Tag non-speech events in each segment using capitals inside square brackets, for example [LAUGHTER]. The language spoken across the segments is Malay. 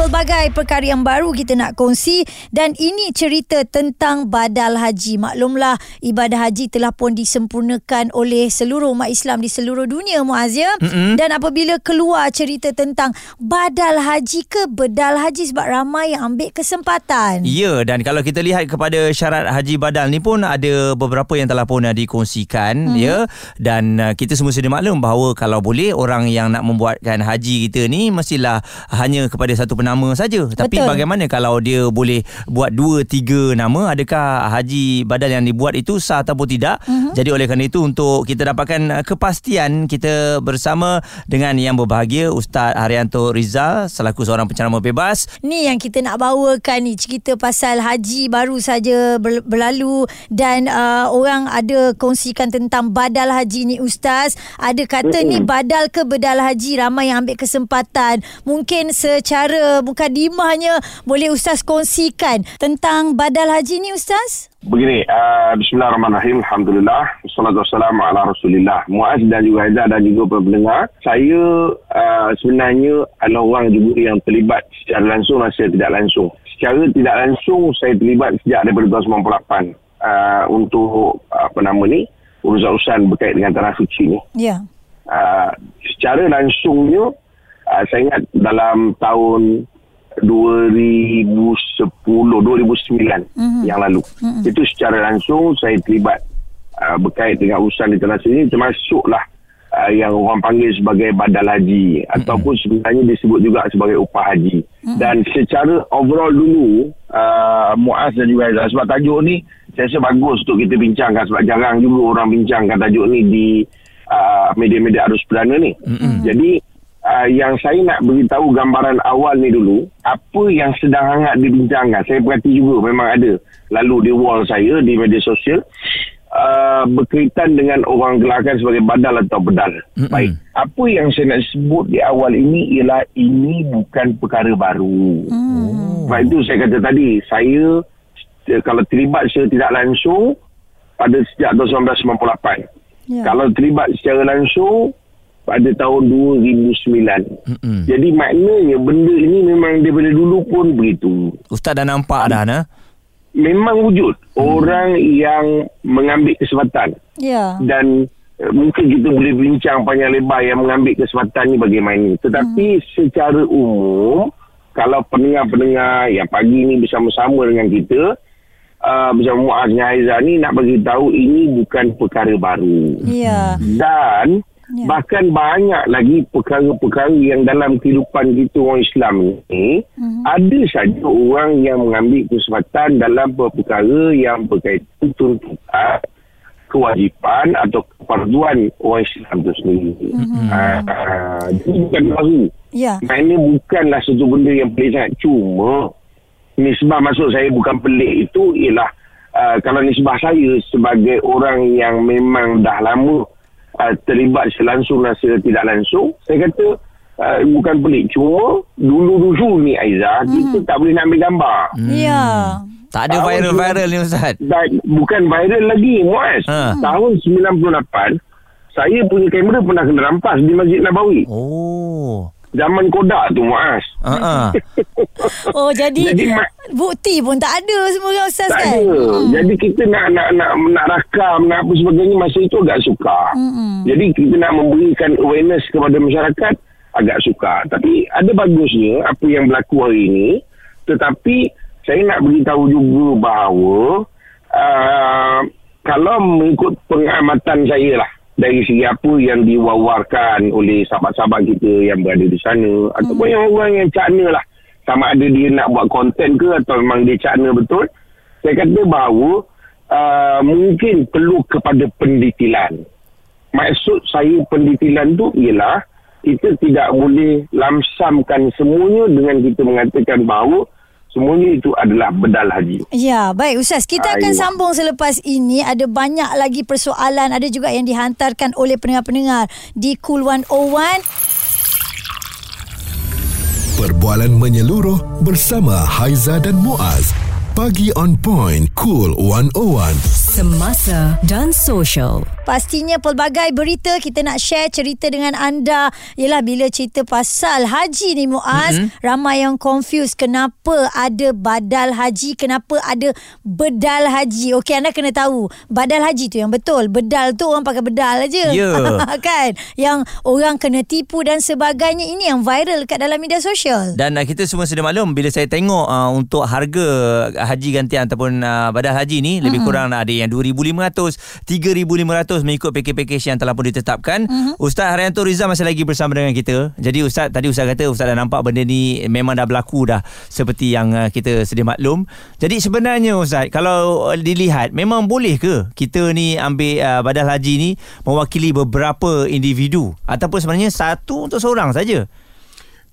pelbagai perkara yang baru kita nak kongsi dan ini cerita tentang badal haji. Maklumlah ibadah haji telah pun disempurnakan oleh seluruh umat Islam di seluruh dunia Muaz ya. Mm-hmm. Dan apabila keluar cerita tentang badal haji ke bedal haji sebab ramai yang ambil kesempatan. Ya dan kalau kita lihat kepada syarat haji badal ni pun ada beberapa yang telah pun dikongsikan mm-hmm. ya dan uh, kita semua sedia maklum bahawa kalau boleh orang yang nak membuatkan haji kita ni mestilah hanya kepada satu penama nama saja. Tapi Betul. bagaimana kalau dia boleh buat dua tiga nama? Adakah haji badal yang dibuat itu sah ataupun tidak? Uh-huh. jadi oleh kerana itu untuk kita dapatkan uh, kepastian kita bersama dengan yang berbahagia Ustaz Haryanto Rizal selaku seorang pencerama bebas. Ni yang kita nak bawakan ni cerita pasal haji baru saja berlalu dan uh, orang ada kongsikan tentang badal haji ni Ustaz. Ada kata uh-huh. ni badal ke bedal haji? Ramai yang ambil kesempatan. Mungkin secara mukadimahnya boleh Ustaz kongsikan tentang badal haji ni Ustaz? Begini, uh, Bismillahirrahmanirrahim. Alhamdulillah. Wassalamualaikum ala rasulillah. Muaz dan juga Aizah dan juga pendengar. Saya uh, sebenarnya adalah orang juga yang terlibat secara langsung dan secara tidak langsung. Secara tidak langsung, saya terlibat sejak daripada tahun 98 uh, untuk apa nama ni, urusan-urusan berkait dengan tanah suci ni. Ya. Yeah. Uh, secara langsungnya, uh, saya ingat dalam tahun 2010 2009 mm-hmm. yang lalu mm-hmm. itu secara langsung saya terlibat uh, berkait dengan urusan tanah sini termasuklah uh, yang orang panggil sebagai badal haji mm-hmm. ataupun sebenarnya disebut juga sebagai upah haji mm-hmm. dan secara overall dulu uh, Muaz dan juga Aizah sebab tajuk ni saya rasa bagus untuk kita bincangkan sebab jarang juga orang bincangkan tajuk ni di uh, media-media arus perdana ni mm-hmm. jadi uh, yang saya nak beritahu gambaran awal ni dulu apa yang sedang hangat dibincangkan saya perhati juga memang ada lalu di wall saya di media sosial uh, berkaitan dengan orang gelarkan sebagai badal atau bedal mm-hmm. baik apa yang saya nak sebut di awal ini ialah ini bukan perkara baru mm. sebab itu saya kata tadi saya kalau terlibat secara tidak langsung pada sejak tahun 1998 yeah. kalau terlibat secara langsung pada tahun 2009. Mm-hmm. Jadi maknanya benda ini memang daripada dulu pun begitu. Ustaz dah nampak dah nah. Memang wujud mm. orang yang mengambil kesempatan. Ya. Yeah. Dan uh, mungkin kita boleh bincang panjang lebar yang mengambil kesempatan ni bagaimana. Tetapi mm. secara umum kalau pendengar-pendengar yang pagi ni bersama-sama dengan kita uh, bersama Muaz dan Aizah ni nak bagi tahu ini bukan perkara baru. Ya. Yeah. Dan Ya. Bahkan banyak lagi perkara-perkara yang dalam kehidupan kita orang Islam ni uh-huh. ada saja orang yang mengambil kesempatan dalam perkara yang berkaitan tuntutan kewajipan atau keperluan orang Islam itu sendiri. Uh-huh. Uh, itu bukan baru. Ya. Ini bukanlah satu benda yang pelik sangat. Cuma nisbah maksud saya bukan pelik itu ialah uh, kalau nisbah saya sebagai orang yang memang dah lama uh, terlibat selangsung dan secara tidak langsung. Saya kata uh, bukan pelik. Cuma dulu-dulu ni Aiza hmm. kita tak boleh nak ambil gambar. Hmm. ya. Tak ada viral-viral ni Ustaz. Dan bukan viral lagi Muaz. Ha. tahun 98 saya punya kamera pernah kena rampas di Masjid Nabawi. Oh zaman kodak tu Muaz. [LAUGHS] Uh-uh. oh jadi, jadi bukti pun tak ada semua orang ustaz tak kan. Ada. Hmm. Jadi kita nak nak nak nak rakam nak apa sebagainya masa itu agak suka. Hmm. Jadi kita nak memberikan awareness kepada masyarakat agak suka. Tapi ada bagusnya apa yang berlaku hari ini. Tetapi saya nak beritahu juga bahawa uh, kalau mengikut pengamatan saya lah dari segi apa yang diwawarkan oleh sahabat-sahabat kita yang berada di sana hmm. ataupun yang orang yang cakna lah sama ada dia nak buat konten ke atau memang dia cakna betul saya kata bahawa uh, mungkin perlu kepada pendetilan maksud saya pendetilan tu ialah kita tidak boleh lamsamkan semuanya dengan kita mengatakan bahawa Semuanya itu adalah bedal haji. Ya, baik Ustaz. Kita akan sambung selepas ini. Ada banyak lagi persoalan. Ada juga yang dihantarkan oleh pendengar-pendengar di Cool 101. Perbualan menyeluruh bersama Haiza dan Muaz. Pagi on point, Cool 101. Semasa dan social. Pastinya pelbagai berita kita nak share cerita dengan anda. Ialah bila cerita pasal haji ni Muaz mm-hmm. ramai yang confused kenapa ada badal haji kenapa ada bedal haji. Okey anda kena tahu badal haji tu yang betul. Bedal tu orang pakai bedal aja Ya. [LAUGHS] kan? Yang orang kena tipu dan sebagainya. Ini yang viral kat dalam media sosial. Dan uh, kita semua sudah maklum bila saya tengok uh, untuk harga haji gantian ataupun uh, badal haji ni lebih kurang ada yang 2500, 3500 mengikut pakej-pakej yang telah pun ditetapkan. Mm-hmm. Ustaz Haryanto Rizal masih lagi bersama dengan kita. Jadi ustaz tadi ustaz kata ustaz dah nampak benda ni memang dah berlaku dah seperti yang uh, kita sedia maklum. Jadi sebenarnya ustaz kalau uh, dilihat memang boleh ke kita ni ambil uh, badal haji ni mewakili beberapa individu ataupun sebenarnya satu untuk seorang saja?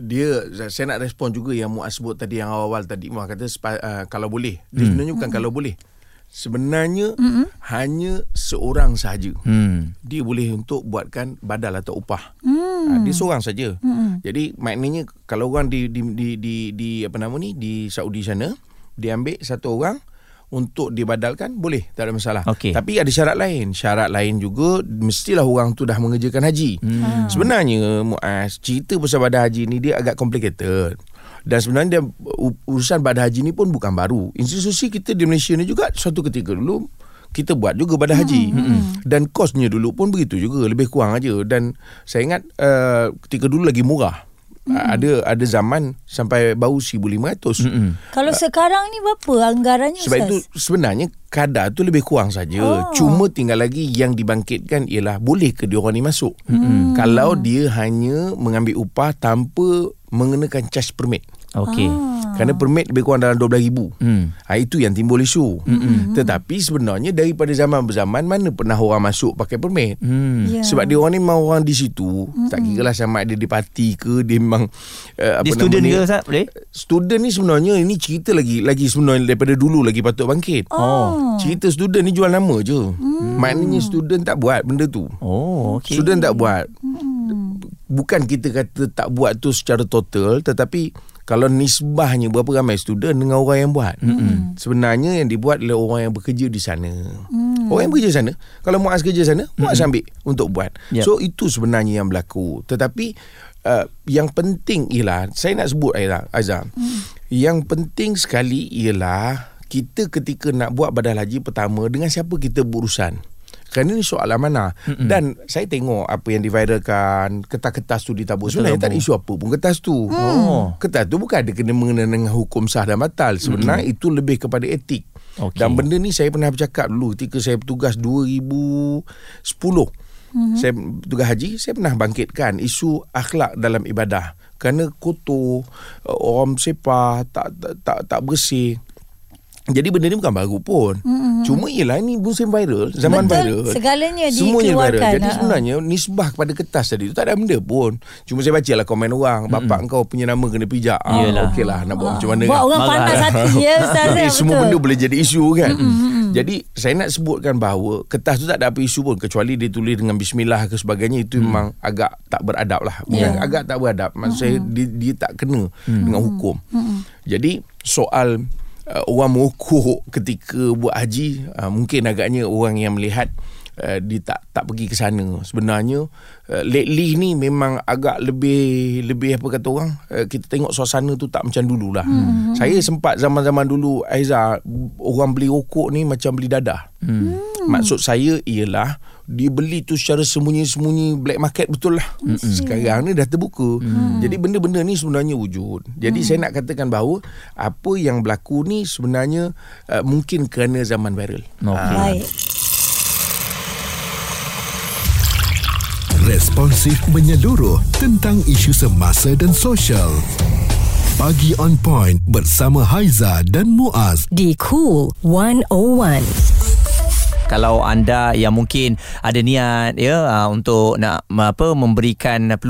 dia saya nak respon juga yang Muaz sebut tadi yang awal-awal tadi Muaz kata uh, kalau boleh dia sebenarnya bukan kalau boleh sebenarnya mm-hmm. hanya seorang sahaja Hmm. dia boleh untuk buatkan badal atau upah mm. ha, dia seorang saja mm. jadi maknanya kalau orang di di, di di di apa nama ni di Saudi sana dia ambil satu orang untuk dibadalkan boleh tak ada masalah Okey. tapi ada syarat lain syarat lain juga mestilah orang tu dah mengerjakan haji hmm. sebenarnya Muaz cerita pasal badal haji ni dia agak complicated dan sebenarnya dia, urusan badal haji ni pun bukan baru. Institusi kita di Malaysia ni juga suatu ketika dulu kita buat juga badal haji. Hmm. dan kosnya dulu pun begitu juga lebih kurang aja. Dan saya ingat uh, ketika dulu lagi murah hmm. ada ada zaman sampai bau 1500 hmm. kalau sekarang ni berapa anggarannya sebab Ustaz? itu sebenarnya kadar tu lebih kurang saja. Oh. Cuma tinggal lagi yang dibangkitkan ialah boleh ke dia orang ni masuk. Hmm. Kalau dia hanya mengambil upah tanpa mengenakan charge permit. Okey. Kerana permit lebih kurang dalam RM12,000. Hmm. Ha, itu yang timbul isu. Hmm. Tetapi sebenarnya daripada zaman berzaman mana pernah orang masuk pakai permit. Hmm. Ya. Sebab dia orang ni memang orang di situ. Hmm. Tak kira lah sama ada dia parti ke dia memang uh, apa Dia student ke ni, Ustaz? Boleh? Student ni sebenarnya ini cerita lagi lagi sebenarnya daripada dulu lagi patut bangkit. Oh. Cerita student ni jual nama je. Hmm. Maknanya student tak buat benda tu. Oh, okey. Student tak buat. Bukan kita kata tak buat tu secara total tetapi kalau nisbahnya berapa ramai student dengan orang yang buat. Mm-hmm. Sebenarnya yang dibuat oleh orang yang bekerja di sana. Mm. Orang yang bekerja sana, kalau Muaz kerja sana, Muaz mm-hmm. ambil untuk buat. Yep. So itu sebenarnya yang berlaku. Tetapi uh, yang penting ialah saya nak sebut Aizah, Aizah. Mm. Yang penting sekali ialah kita ketika nak buat badal haji pertama dengan siapa kita berurusan. Kerana ni soal amanah Mm-mm. Dan saya tengok Apa yang diviralkan Kertas-kertas tu ditabur Sebenarnya tak ada isu apa pun Kertas tu Oh. Kertas tu bukan ada kena mengenai dengan hukum sah dan batal Sebenarnya mm-hmm. itu lebih kepada etik Okey. Dan benda ni saya pernah bercakap dulu Ketika saya bertugas 2010 mm-hmm. Saya bertugas haji Saya pernah bangkitkan Isu akhlak dalam ibadah Kerana kotor Orang sepah tak, tak, tak, tak bersih jadi benda ni bukan baru pun. Mm-hmm. Cuma ialah ni musim viral, zaman Betul, viral. segalanya Semuanya dikeluarkan, viral. Jadi ha. sebenarnya nisbah kepada kertas tadi tu tak ada benda pun. Cuma saya baca lah komen orang, bapak kau punya nama kena pijak. Ah, Yelah. okey lah nak buat macam mana Buat kan. orang Marah panas lah. hati [LAUGHS] ya Ustaz Tapi ya, semua betul. benda boleh jadi isu kan. Mm-hmm. Jadi saya nak sebutkan bahawa kertas tu tak ada apa isu pun kecuali dia tulis dengan bismillah ke sebagainya itu mm. memang agak tak beradab lah. Bukan Ya. agak tak beradab. Maksud saya dia, dia tak kena mm. dengan hukum. Mm. Jadi soal uh, orang mengukur ketika buat haji uh, mungkin agaknya orang yang melihat uh, dia tak tak pergi ke sana sebenarnya uh, lately ni memang agak lebih lebih apa kata orang uh, kita tengok suasana tu tak macam dululah hmm. saya sempat zaman-zaman dulu Aiza orang beli rokok ni macam beli dadah hmm. Maksud saya ialah dia beli tu secara sembunyi-sembunyi black market betul lah mm sekarang ni dah terbuka mm. jadi benda-benda ni sebenarnya wujud jadi mm. saya nak katakan bahawa apa yang berlaku ni sebenarnya uh, mungkin kerana zaman viral Okey. Baik Responsif menyeluruh tentang isu semasa dan sosial. Pagi on point bersama Haiza dan Muaz. Di Cool 101. Kalau anda yang mungkin ada niat ya uh, untuk nak apa memberikan peluang